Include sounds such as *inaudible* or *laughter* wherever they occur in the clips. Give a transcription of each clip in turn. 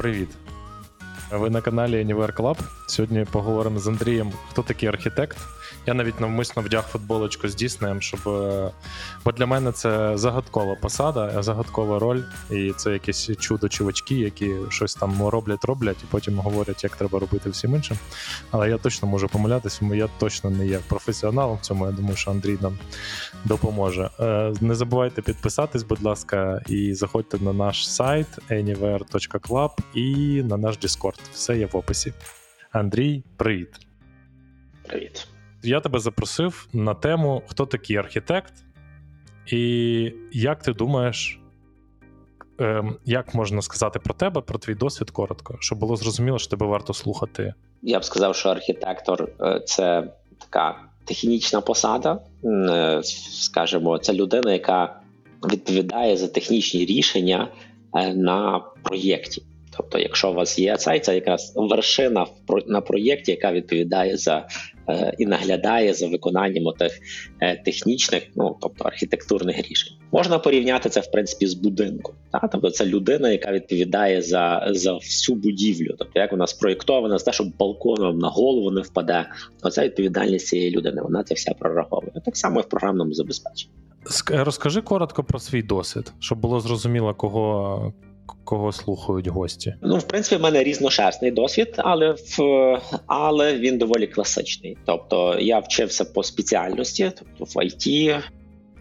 Привіт. Ви на каналі Anywhere Club. Сьогодні поговоримо з Андрієм, хто такий архітект. Я навіть навмисно вдяг футболочку з Діснеєм, щоб. е, Бо для мене це загадкова посада, загадкова роль, і це якісь чудо-чувачки, які щось там роблять, роблять, і потім говорять, як треба робити всім іншим. Але я точно можу помилятися, тому я точно не є професіоналом в цьому. Я думаю, що Андрій нам допоможе. Е, Не забувайте підписатись, будь ласка, і заходьте на наш сайт anywhere.club і на наш Discord. Все є в описі. Андрій, привіт. Привіт. Я тебе запросив на тему, хто такий архітект, і як ти думаєш, ем, як можна сказати про тебе, про твій досвід коротко, щоб було зрозуміло, що тебе варто слухати. Я б сказав, що архітектор е, це така технічна посада. Е, Скажімо, це людина, яка відповідає за технічні рішення е, на проєкті. Тобто, якщо у вас є цей, це якраз вершина на проєкті, яка відповідає за е, і наглядає за виконанням тих технічних, ну тобто архітектурних рішень. Можна порівняти це в принципі з будинком. Та? Тобто це людина, яка відповідає за, за всю будівлю, тобто як вона спроєктована, за те, щоб балкон вам на голову не впаде. Оце відповідальність цієї людини. Вона це все прораховує. Так само і в програмному забезпеченні. Розкажи коротко про свій досвід, щоб було зрозуміло, кого, кого слухають гості. Ну, в принципі, в мене різношерстний досвід, але в але він доволі класичний. Тобто я вчився по спеціальності, тобто в ІТ,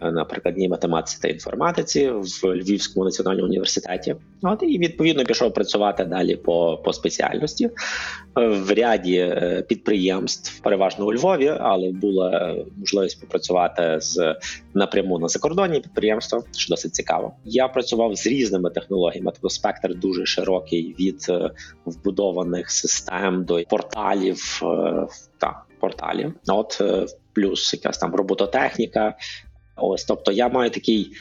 на прикладній математиці та інформатиці в Львівському національному університеті. От і відповідно пішов працювати далі по, по спеціальності е, в ряді е, підприємств, переважно у Львові, але була е, можливість попрацювати з напряму на закордонні підприємства, що досить цікаво. Я працював з різними технологіями, тобто спектр дуже широкий від е, вбудованих систем до порталів е, та порталів. От е, плюс якась там робототехніка. Ось, тобто, я маю такий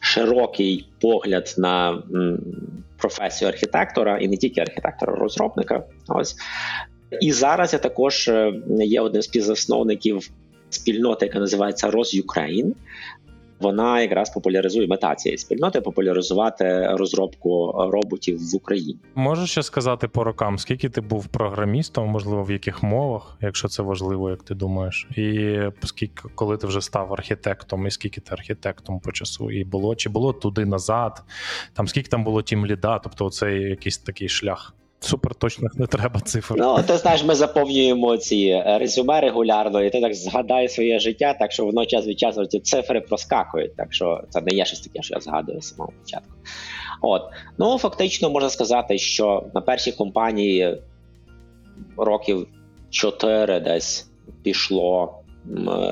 широкий погляд на професію архітектора, і не тільки архітектора, розробника. Ось і зараз я також е, є одним з співзасновників спільноти, яка називається Rosukraine. Вона якраз популяризує мета цієї спільноти популяризувати розробку роботів в Україні. Можеш ще сказати по рокам, скільки ти був програмістом, можливо, в яких мовах, якщо це важливо, як ти думаєш, і скільки, коли ти вже став архітектом, і скільки ти архітектом по часу і було, чи було туди назад, там скільки там було тім ліда, тобто цей якийсь такий шлях. Супер точних не треба цифр. Ну ти знаєш, ми заповнюємо ці е, резюме регулярно, і ти так згадай своє життя, так що воно час від часу ці цифри проскакують. Так що це не є щось таке, що я згадую з самого початку. От ну фактично можна сказати, що на першій компанії років 4 десь пішло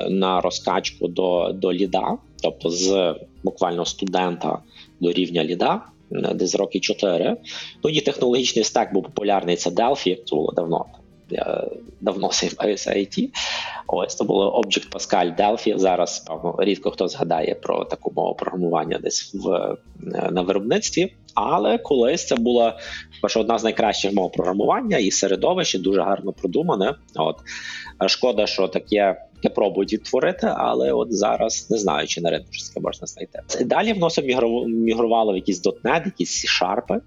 на розкачку до, до ліда, тобто з буквально студента до рівня ліда. Е, Десь роки 4. Тоді технологічний стек був популярний. Це Delphi, це було давно. Я давно займаюся IT. Ось то було Object Pascal Delphi. Зараз певно рідко хто згадає про таку мову програмування десь в е, на виробництві. Але колись це була перша одна з найкращих мов програмування і середовище дуже гарно продумане. От Е, шкода, що таке. Таке пробують відтворити, але от зараз не знаю, чи на ринку щось таке можна знайти. Далі вносив мігру- мігрувало в якісь .NET, якісь C-Sharp.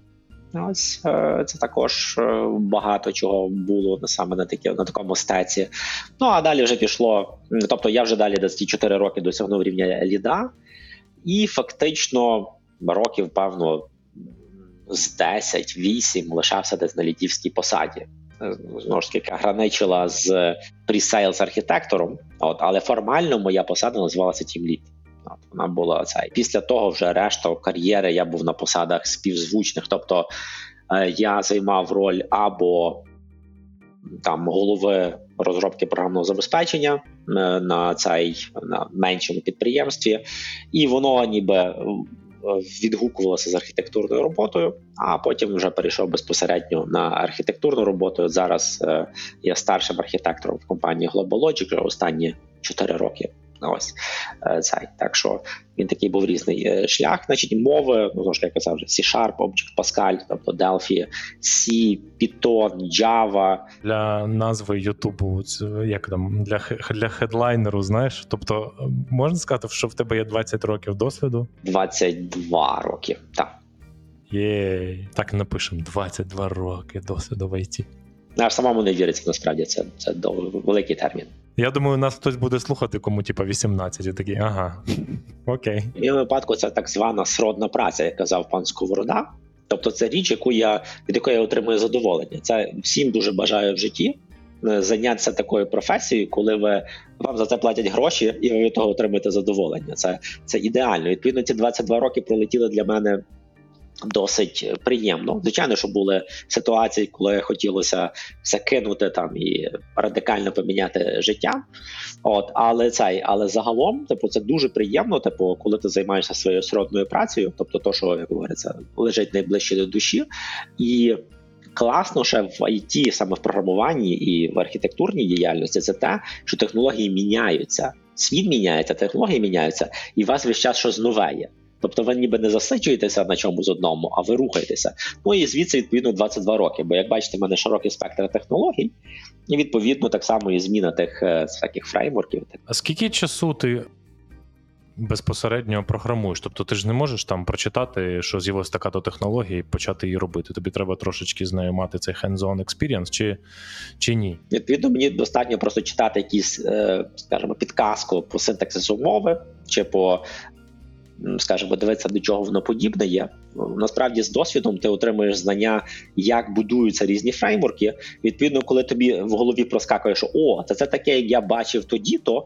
Ось е, це також е, багато чого було саме на такі на такому стеці. Ну а далі вже пішло. Тобто я вже далі десь ті 4 роки досягнув рівня ліда, і фактично років, певно, з 10-8 лишався десь на лідівській посаді. Е, Знову ж таки, граничила з pre-sales архітектором, от, але формально моя посада називалася Lead. От, вона була цей. Після того вже решта кар'єри я був на посадах співзвучних. Тобто е, я займав роль або там голови розробки програмного забезпечення е, на цей на меншому підприємстві, і воно ніби відгукувалося з архітектурною роботою, а потім вже перейшов безпосередньо на архітектурну роботу. От Зараз е, я старшим архітектором в компанії Global Logic останні 4 роки. Ось е, цей. Так що він такий був різний е, шлях. Значить, мови, ну знову ж як я казав, вже C-Sharp, Object Pascal, тобто Delphi, C, Python, Java. Для назви Ютубу, як там для для хедлайнеру, знаєш. Тобто, можна сказати, що в тебе є 20 років досвіду, 22 роки. Так. Єй. Так напишемо 22 роки досвіду в ІТ. Аж самому не віриться, насправді це, це великий термін. Я думаю, нас хтось буде слухати, кому типа 18, і такий, ага. Окей. В моєму випадку це так звана сродна праця, як казав пан Сковорода. Тобто це річ, яку я від якої я отримую задоволення. Це всім дуже бажаю в житті е, зайнятися такою професією, коли ви вам за це платять гроші, і ви від того отримуєте задоволення. Це, це ідеально. Відповідно, ці 22 роки пролетіли для мене. Досить приємно. Звичайно, що були ситуації, коли хотілося все кинути там і радикально поміняти життя. От, але цей, але загалом, типу, це дуже приємно. Типу, коли ти займаєшся своєю сродною працею, тобто то, що як говориться, лежить найближче до душі, і класно ще в IT, саме в програмуванні і в архітектурній діяльності, це те, що технології міняються. Світ міняється, технології міняються, і у вас весь час щось нове є. Тобто ви ніби не засиджуєтеся на чомусь одному, а ви рухаєтеся. Ну і звідси відповідно 22 роки. Бо як бачите, в мене широкий спектр технологій, і відповідно так само і зміна тих е, всяких фреймворків. А скільки часу ти безпосередньо програмуєш? Тобто ти ж не можеш там прочитати, що з'явилася така то технологія, і почати її робити. Тобі треба трошечки з нею мати цей hands-on experience, чи, чи ні? Відповідно, мені достатньо просто читати якісь, е, скажімо, підказку по синтаксису мови чи по. Скажімо, дивитися, до чого воно подібне є. Насправді, з досвідом ти отримуєш знання, як будуються різні фреймворки. Відповідно, коли тобі в голові проскакує, що о, та це таке, як я бачив тоді, то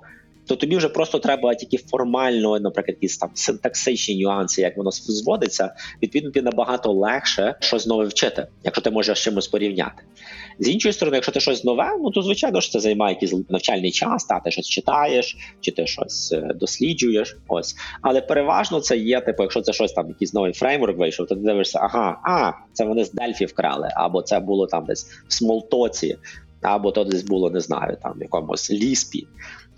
то тобі вже просто треба тільки формально, наприклад, якісь там синтаксичні нюанси, як воно зводиться. Відповідно, тобі набагато легше щось нове вчити, якщо ти можеш з чимось порівняти. З іншої сторони, якщо ти щось нове, ну то звичайно ж це займає якийсь навчальний час, та ти щось читаєш, чи ти щось е, досліджуєш. Ось, але переважно це є, типу, якщо це щось там, якийсь новий фреймворк вийшов, то ти дивишся, ага, а це вони з Дельфі вкрали, або це було там десь в Смолтоці, або то десь було, не знаю, там в якомусь ліспі.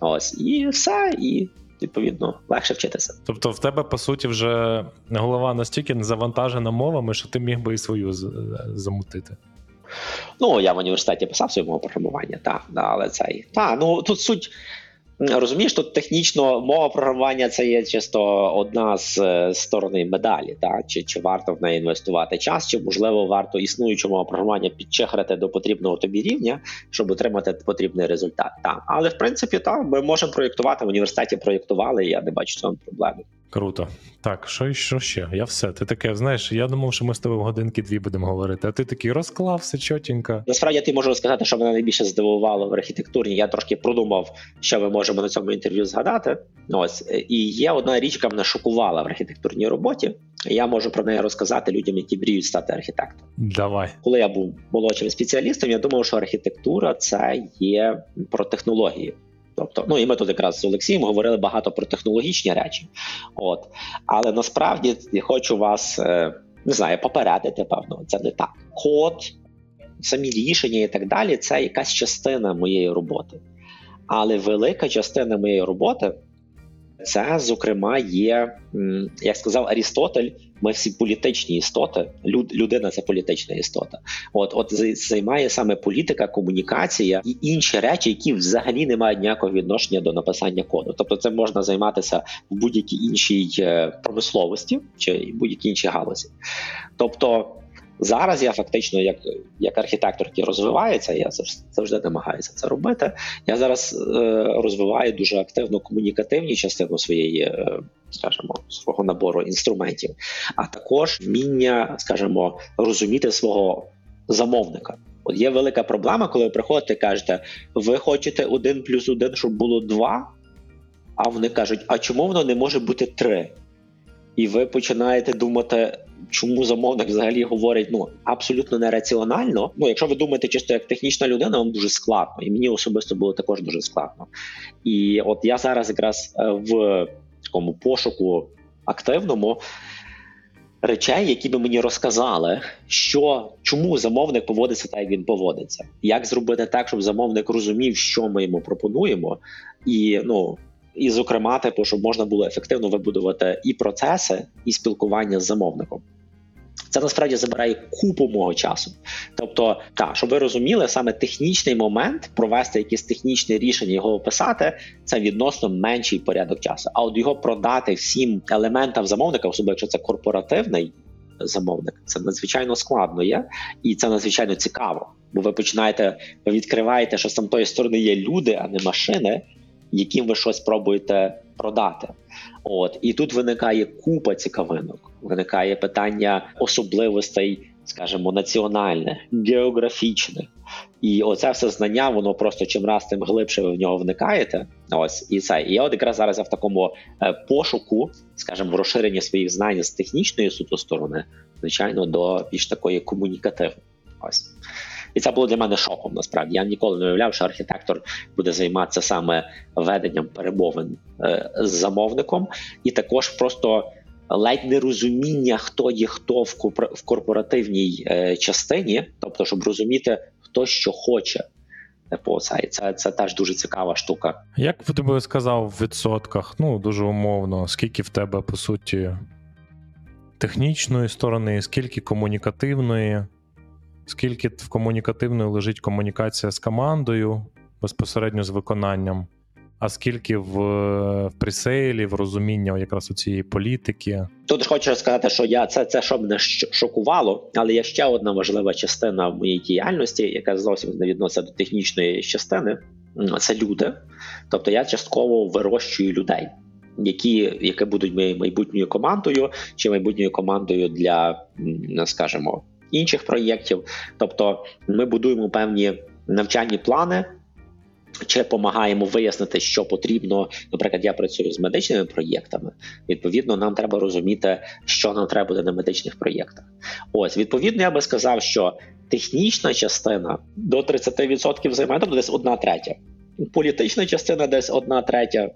Ось і все, і відповідно легше вчитися. Тобто, в тебе, по суті, вже голова настільки завантажена мовами, що ти міг би і свою замутити. Ну, я в університеті писав своє мову програмування, так, але цей. та, ну тут суть. Розумієш, тут технічно мова програмування це є чисто одна з е, сторони медалі. Та? Чи, чи варто в неї інвестувати час, чи можливо варто існуючу мову програмування підчехрити до потрібного тобі рівня, щоб отримати потрібний результат. Та. Але в принципі, так, ми можемо проєктувати в університеті. Проєктували, я не бачу цього проблеми. Круто. Так, що, що ще? Я все. Ти таке, знаєш, я думав, що ми з тобою годинки дві будемо говорити, а ти такий розклав все чотенько. Насправді я ти можу сказати, що мене найбільше здивувало в архітектурі. Я трошки продумав, що ми можемо на цьому інтерв'ю згадати. Ось і є одна річ, яка мене шокувала в архітектурній роботі. Я можу про неї розказати людям, які мріють стати архітектором. Давай. Коли я був молодшим спеціалістом, я думав, що архітектура це є про технології. Тобто, ну і ми тут якраз з Олексієм говорили багато про технологічні речі. От, але насправді я хочу вас е, не знаю, попередити, певно, це не так. Код, самі рішення і так далі, це якась частина моєї роботи. Але велика частина моєї роботи це, зокрема, є, як сказав Арістотель, ми всі політичні істоти. Люд, людина це політична істота. От, от займає саме політика, комунікація і інші речі, які взагалі не мають ніякого відношення до написання коду. Тобто, це можна займатися в будь-якій іншій е, промисловості чи будь-якій іншій галузі. Тобто. Зараз я фактично, як як архітектор, який розвивається, я завжди, намагаюся це робити. Я зараз е, розвиваю дуже активно комунікативні частину своєї, е, скажімо, свого набору інструментів, а також вміння, скажімо, розуміти свого замовника. От є велика проблема, коли ви приходите і кажете, ви хочете один плюс один, щоб було два, а вони кажуть, а чому воно не може бути три? І ви починаєте думати, чому замовник взагалі говорить ну абсолютно нераціонально. Ну, якщо ви думаєте чисто як технічна людина, вам дуже складно, і мені особисто було також дуже складно. І от я зараз якраз е, в такому пошуку активному речей, які би мені розказали, що чому замовник поводиться так, як він поводиться, як зробити так, щоб замовник розумів, що ми йому пропонуємо, і ну. І, зокрема, типу, щоб можна було ефективно вибудувати і процеси, і спілкування з замовником. Це насправді забирає купу мого часу. Тобто, так, щоб ви розуміли, саме технічний момент провести якесь технічне рішення, його описати, це відносно менший порядок часу. А от його продати всім елементам замовника, особливо якщо це корпоративний замовник. Це надзвичайно складно є, і це надзвичайно цікаво. Бо ви починаєте, ви відкриваєте, що з там сторони є люди, а не машини, яким ви щось пробуєте продати. От і тут виникає купа цікавинок. Виникає питання особливостей, скажімо, національних, географічних. І оце все знання, воно просто чим раз тим глибше ви в нього вникаєте. Ось і це. І я от якраз зараз я в такому е, пошуку, скажімо, в розширенні своїх знань з технічної суто сторони, звичайно, до більш такої комунікативної. Ось. І це було для мене шоком. Насправді я ніколи не уявляв, що архітектор буде займатися саме веденням перемовин е, з замовником, і також просто ледь нерозуміння, хто є хто в корпоративній е, частині, тобто, щоб розуміти, хто що хоче. І це, це теж дуже цікава штука. Як ти би сказав в відсотках, ну дуже умовно, скільки в тебе по суті технічної сторони, скільки комунікативної, скільки в комунікативної лежить комунікація з командою безпосередньо з виконанням, а скільки в, в пресейлі, в розуміння якраз у цієї політики. Тут хочу сказати, що я це, це що мене шокувало, але є ще одна важлива частина в моїй діяльності, яка зовсім не відноситься до технічної частини. Це люди. Тобто я частково вирощую людей, які, які будуть моєю майбутньою командою чи майбутньою командою для, скажімо, інших проєктів. Тобто, ми будуємо певні навчальні плани. Чи допомагаємо вияснити, що потрібно. Наприклад, я працюю з медичними проєктами. Відповідно, нам треба розуміти, що нам треба буде на медичних проєктах. Ось, відповідно, я би сказав, що технічна частина до 30% займає, тобто десь одна третя. Політична частина десь одна третя,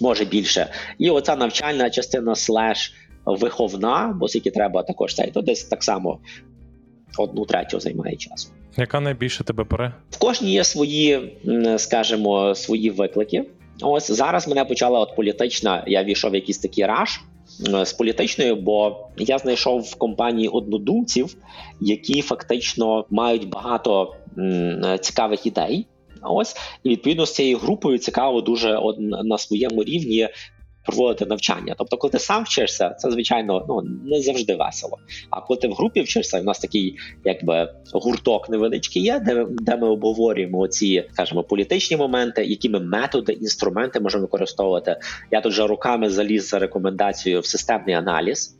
може більше. І оця навчальна частина слеш виховна, бо скільки треба також цей, то десь так само одну третю займає часу. Яка найбільше тебе бере? В кожній є свої, скажімо, свої виклики. Ось зараз мене почала от політична. Я війшов в якийсь такий раш з політичною, бо я знайшов в компанії однодумців, які фактично мають багато м, цікавих ідей. Ось і відповідно з цією групою цікаво дуже на своєму рівні проводити навчання. Тобто, коли ти сам вчишся, це звичайно ну не завжди весело. А коли ти в групі вчишся, у нас такий якби гурток невеличкий є, де, де ми обговорюємо ці, скажімо, політичні моменти, які ми методи, інструменти можемо використовувати. Я тут вже руками заліз за рекомендацією в системний аналіз,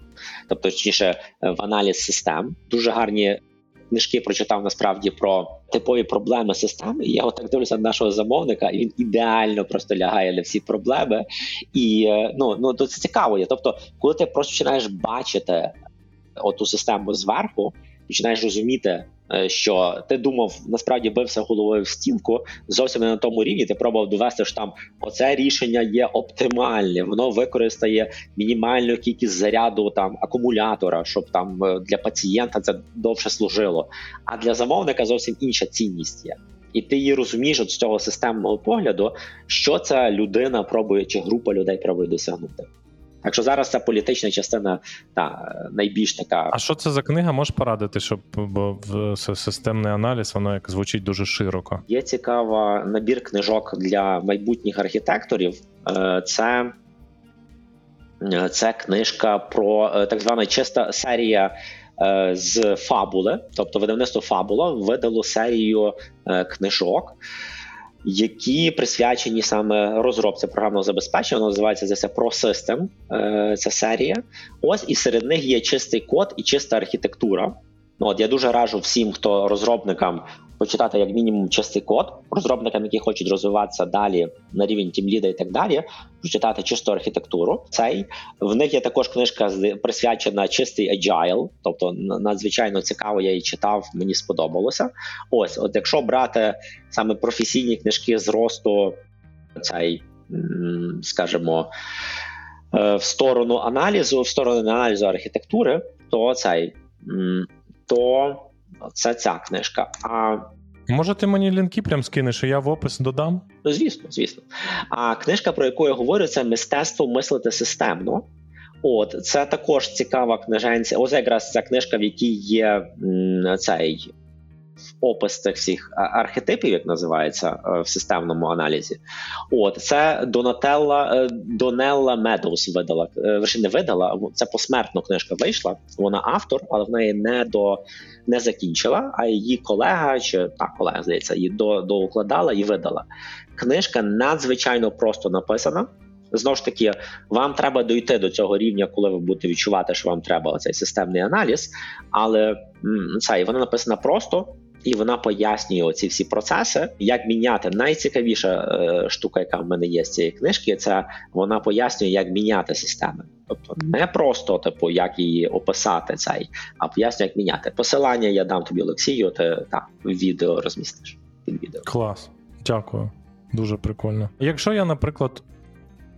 тобто точніше в аналіз систем. Дуже гарні. Книжки прочитав насправді про типові проблеми системи. І я отак дивлюся на нашого замовника, і він ідеально просто лягає на всі проблеми. І е, ну ну це цікаво є. Тобто, коли ти просто починаєш бачити оту систему зверху, починаєш розуміти, е, що ти думав, насправді бився головою в стінку, зовсім не на тому рівні. Ти пробував довести, що там оце рішення є оптимальне, воно використає мінімальну кількість заряду там акумулятора, щоб там е, для пацієнта це довше служило. А для замовника зовсім інша цінність є. І ти її розумієш з цього системного погляду, що ця людина пробує, чи група людей пробує досягнути. Так що зараз ця політична частина та найбільш така. А що це за книга? Можеш порадити, щоб бо в системний аналіз воно як звучить дуже широко. Є цікава набір книжок для майбутніх архітекторів. Е, Це, е, це книжка про е, так звана чиста серія з фабули, тобто видавництво Фабула видало серію книжок. Які присвячені саме розробці програмного забезпечення, воно називається здається, Pro System, ця серія. Ось і серед них є чистий код і чиста архітектура. Ну от я дуже раджу всім, хто розробникам почитати як мінімум чистий код, розробникам, які хочуть розвиватися далі на рівень тімліда і так далі, прочитати чисту архітектуру. Цей в них є також книжка присвячена чистий agile, тобто надзвичайно цікаво, я її читав, мені сподобалося. Ось, от якщо брати саме професійні книжки з росту, цей, скажімо, е, в сторону аналізу, в сторону аналізу архітектури, то цей. То це ця книжка. А Може, ти мені лінки прям скинеш, і я в опис додам? Ну, звісно, звісно. А книжка, про яку я говорю, це мистецтво мислити системно. От це також цікава книженця. Ось якраз ця книжка, в якій є м, цей опис цих всіх архетипів, як називається е, в системному аналізі. От це Донателла е, Донелла Медоус видала. е, не видала, це посмертно книжка вийшла. Вона автор, але в неї не до не закінчила. А її колега чи так, колега здається, її до, доукладала і видала. Книжка надзвичайно просто написана. Знову ж таки, вам треба дойти до цього рівня, коли ви будете відчувати, що вам треба цей системний аналіз. Але це вона написана просто, і вона пояснює оці всі процеси, як міняти. Найцікавіша е, штука, яка в мене є з цієї книжки, це вона пояснює, як міняти системи. Тобто не просто, типу, як її описати цей, а пояснює, як міняти. Посилання я дам тобі Олексію, ти так відео розмістиш під відео. Клас. Дякую. Дуже прикольно. Якщо я, наприклад,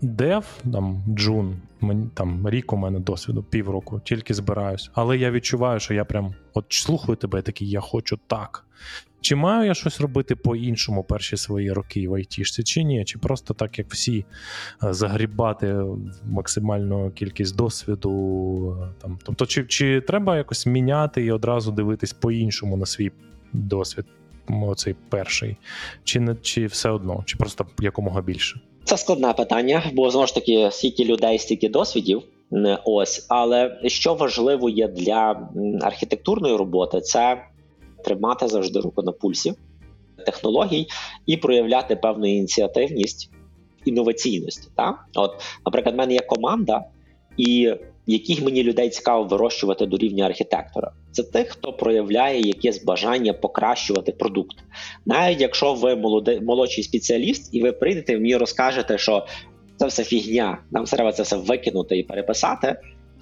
дев, там джун, мені там рік у мене досвіду, півроку, тільки збираюсь, але я відчуваю, що я прям от слухаю тебе, такий, я хочу так. Чи маю я щось робити по-іншому перші свої роки в айтішці, чи ні? Чи просто так, як всі, е, загрібати максимальну кількість досвіду? е, Там, тобто, чи, чи треба якось міняти і одразу дивитись по-іншому на свій досвід? Оцей перший, чи не чи все одно, чи просто якомога більше? Це складне питання, бо знову ж таки, скільки людей, стільки досвідів. Не Ось, але що важливо є для архітектурної роботи, це тримати завжди руку на пульсі технологій і проявляти певну ініціативність, інноваційність. Так? От, наприклад, в мене є команда, і яких мені людей цікаво вирощувати до рівня архітектора. Це тих, хто проявляє якесь бажання покращувати продукт. Навіть якщо ви молодий молодший спеціаліст, і ви прийдете і мені розкажете, що це все фігня, нам треба це все викинути і переписати.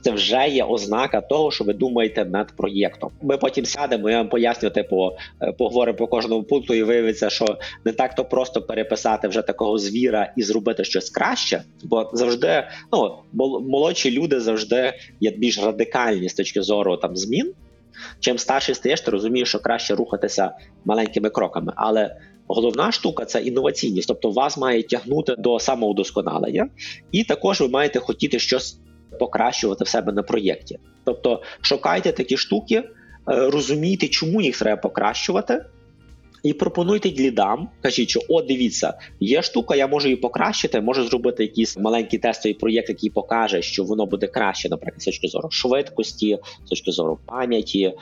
Це вже є ознака того, що ви думаєте над проєктом. Ми потім сядемо, я вам поясню, типу, е, поговоримо по кожному пункту, і виявиться, що не так то просто переписати вже такого звіра і зробити щось краще, бо завжди ну мол- молодші люди завжди є більш радикальні з точки зору там змін. Чим старший стаєш, ти розумієш, що краще рухатися маленькими кроками. Але головна штука це інноваційність, тобто вас має тягнути до самоудосконалення, і також ви маєте хотіти щось покращувати в себе на проєкті. Тобто шукайте такі штуки, е, розумійте, чому їх треба покращувати. І пропонуйте лідам, кажіть, що о, дивіться, є штука, я можу її покращити, можу зробити якийсь маленький тестовий проєкт, який покаже, що воно буде краще, наприклад, з точки зору швидкості, з точки зору пам'яті,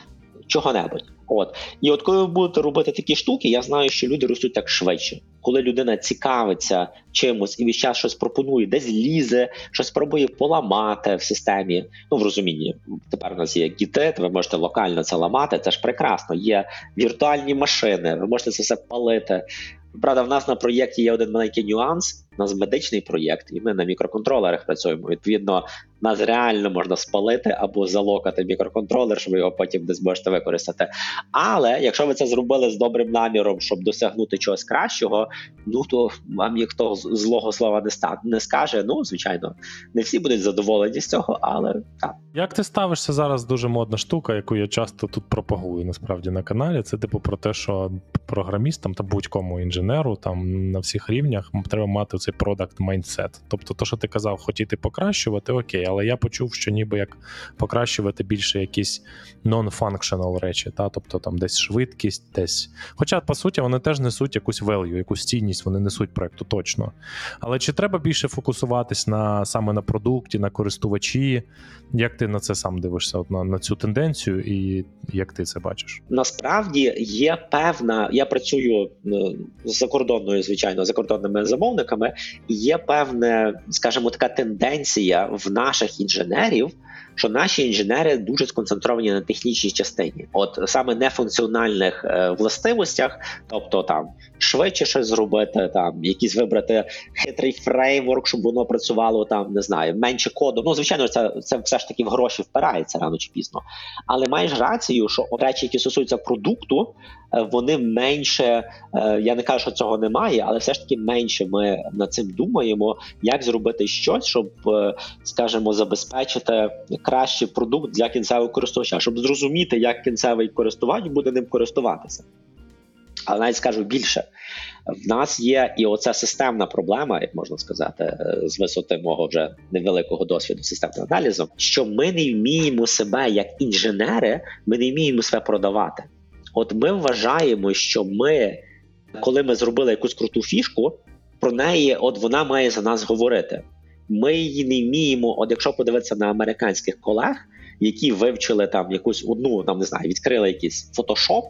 чого-небудь. От і от коли ви будете робити такі штуки, я знаю, що люди ростуть так швидше. Коли людина цікавиться чимось і весь час щось пропонує, десь лізе, щось пробує поламати в системі. Ну в розумінні тепер у нас є гіти, ви можете локально це ламати. Це ж прекрасно. Є віртуальні машини, ви можете це все палити. Правда, в нас на проєкті є один маленький нюанс. У нас медичний проєкт, і ми на мікроконтролерах працюємо. Відповідно, нас реально можна спалити або залокати мікроконтролер, щоб його потім десь можете використати. Але якщо ви це зробили з добрим наміром, щоб досягнути чогось кращого, ну то вам ніхто злого слова не ста не скаже. Ну звичайно, не всі будуть задоволені з цього, але так. Як ти ставишся зараз дуже модна штука, яку я часто тут пропагую насправді на каналі? Це типу про те, що програмістам та будь-кому інженеру там на всіх рівнях треба мати цей продакт майндсет. Тобто, то, що ти казав, хотіти покращувати, окей, але я почув, що ніби як покращувати більше якісь non-functional речі, та тобто там десь швидкість, десь. Хоча, по суті, вони теж несуть якусь value, якусь цінність, вони несуть проекту точно. Але чи треба більше фокусуватись на саме на продукті, на користувачі? Як ти на це сам дивишся? От на, на цю тенденцію, і як ти це бачиш? насправді є певна. Я працюю ну, з закордонною, звичайно, закордонними замовниками, є певна, скажімо, така тенденція в наших інженерів. Що наші інженери дуже сконцентровані на технічній частині, от саме нефункціональних е, властивостях, тобто там швидше щось зробити, там якийсь вибрати хитрий фреймворк, щоб воно працювало там, не знаю, менше коду. Ну звичайно, це це все ж таки в гроші впирається рано чи пізно. Але маєш рацію, що речі, які стосуються продукту, е, вони менше. е, Я не кажу, що цього немає, але все ж таки менше ми над цим думаємо, як зробити щось, щоб, е, скажімо, забезпечити кращий продукт для кінцевого користувача, щоб зрозуміти, як кінцевий користувач буде ним користуватися. Але навіть скажу більше, в нас є і оця системна проблема, як можна сказати, е, з висоти мого вже невеликого досвіду системного аналізу, що ми не вміємо себе як інженери, ми не вміємо себе продавати. От ми вважаємо, що ми, коли ми зробили якусь круту фішку, про неї, от вона має за нас говорити. Ми її не вміємо. От якщо подивитися на американських колег, які вивчили там якусь одну, там не знаю, відкрили якийсь фотошоп,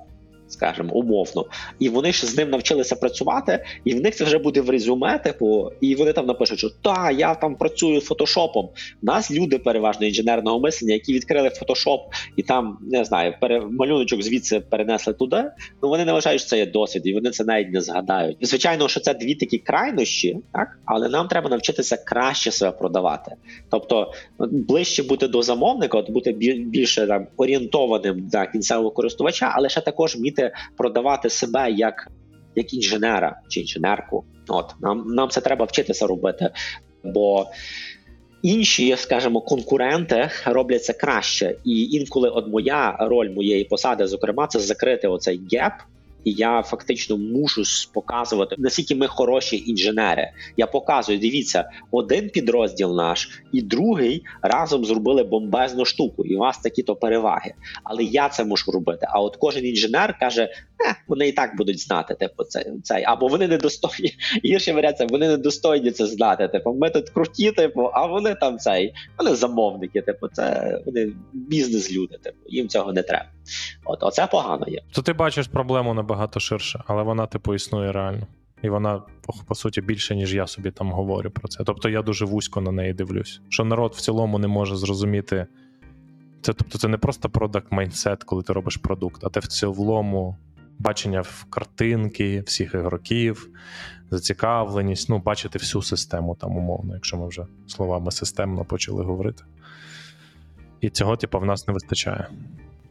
скажімо, умовно, і вони ж з ним навчилися працювати, і в них це вже буде в резюме, типу, і вони там напишуть, що та я там працюю фотошопом. У нас люди переважно інженерного мислення, які відкрили фотошоп і там не знаю, пере, малюночок звідси перенесли туди. Ну вони не вважають, що це є досвід, і вони це навіть не згадають. Звичайно, що це дві такі крайнощі, так але нам треба навчитися краще себе продавати. Тобто ближче бути до замовника, от бути більше там орієнтованим на кінцевого користувача, але ще також вміти продавати себе як, як інженера чи інженерку. От нам, нам це треба вчитися робити, бо. Інші, скажімо, конкуренти роблять це краще, і інколи, от моя роль моєї посади, зокрема, це закрити оцей геп. І я фактично мушу показувати наскільки ми хороші інженери. Я показую, дивіться, один підрозділ наш і другий разом зробили бомбезну штуку, і у вас такі то переваги. Але я це мушу робити. А от кожен інженер каже: *laughs* вони і так будуть знати, типу, це цей, або вони недостойні. *laughs* Гірше варіація, вони недостойні це знати. Типу, ми тут круті, типу, а вони там цей, вони замовники, типу, це вони бізнес-люди, типу, їм цього не треба. От оце погано є. То ти бачиш проблему набагато ширше, але вона, типу, існує реально. І вона, по, суті, більше, ніж я собі там говорю про це. Тобто я дуже вузько на неї дивлюсь. Що народ в цілому не може зрозуміти. Це, тобто, це не просто продакт майндсет, коли ти робиш продукт, а те в цілому бачення в картинки, всіх ігроків, зацікавленість, ну, бачити всю систему там умовно, якщо ми вже словами системно почали говорити. І цього, типу, в нас не вистачає.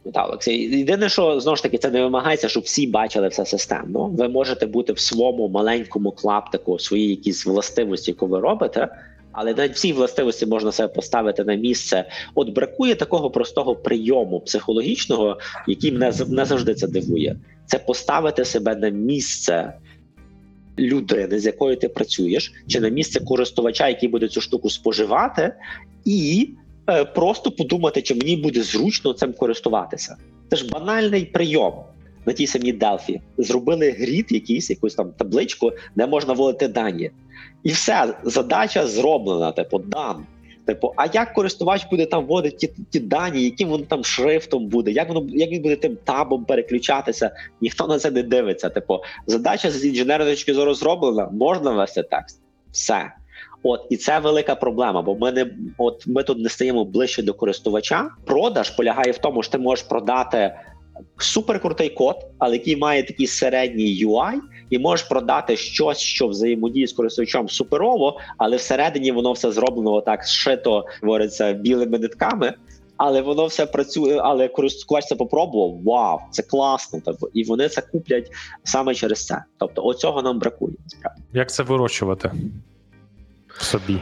Ну, Так, Олексій. Єдине, що знову ж таки це не вимагається, щоб всі бачили все системно. Ви можете бути в своєму маленькому клаптику свої якісь властивості, яку ви робите. Але навіть всі властивості можна себе поставити на місце. От бракує такого простого прийому психологічного, який мене не завжди це дивує. Це поставити себе на місце людини, з якою ти працюєш, чи на місце користувача, який буде цю штуку споживати, і е, просто подумати, чи мені буде зручно цим користуватися. Це ж банальний прийом. На тій самій Delphi. Зробили грід, якийсь, якусь там табличку, де можна вводити дані. І все, задача зроблена, типу, дан. Типу, а як користувач буде там вводити ті, ті дані, яким воно там шрифтом буде, як воно як він буде тим табом переключатися? Ніхто на це не дивиться. Типу, задача з інженерної точки зору зроблена, можна ввести текст. Все. От і це велика проблема, бо ми не от ми тут не стаємо ближче до користувача. Продаж полягає в тому, що ти можеш продати суперкрутий код, але який має такий середній UI, і можеш продати щось, що взаємодіє з користувачем суперово, але всередині воно все зроблено отак зшито, говориться, білими нитками. Але воно все працює, але користувач це попробував. Вау, це класно. Тобто, і вони це куплять саме через це. Тобто, оцього нам бракує. Як це вирощувати собі?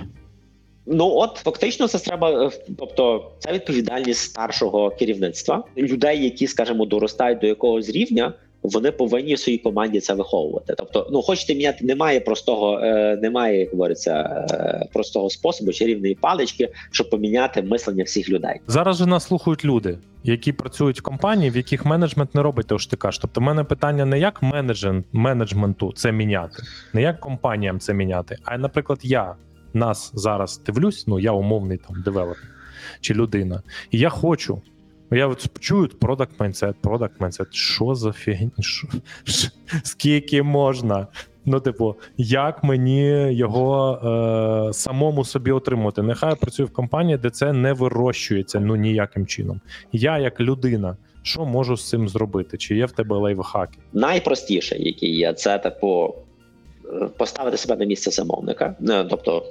Ну от фактично це треба. е, Тобто, це відповідальність старшого керівництва людей, які, скажімо, доростають до якогось рівня. Вони повинні в своїй команді це виховувати. Тобто, ну хочете міняти, немає простого, е, немає, як говориться, е, простого способу чарівної палички, щоб поміняти мислення всіх людей. Зараз же нас слухають люди, які працюють в компанії, в яких менеджмент не робить того, що ти кажеш. Тобто, в мене питання не як менеджмент, менеджменту це міняти, не як компаніям це міняти. А наприклад, я нас зараз дивлюсь, ну я умовний там девелопер чи людина, і я хочу. Я от чую продакт mindset, продакт mindset. Що за фігня? *laughs* Скільки можна? Ну, типу, як мені його е, самому собі отримувати? Нехай я працюю в компанії, де це не вирощується ну ніяким чином. Я, як людина, що можу з цим зробити? Чи є в тебе лайфхаки? Найпростіше, який є, це типу е, поставити себе на місце замовника, Е, тобто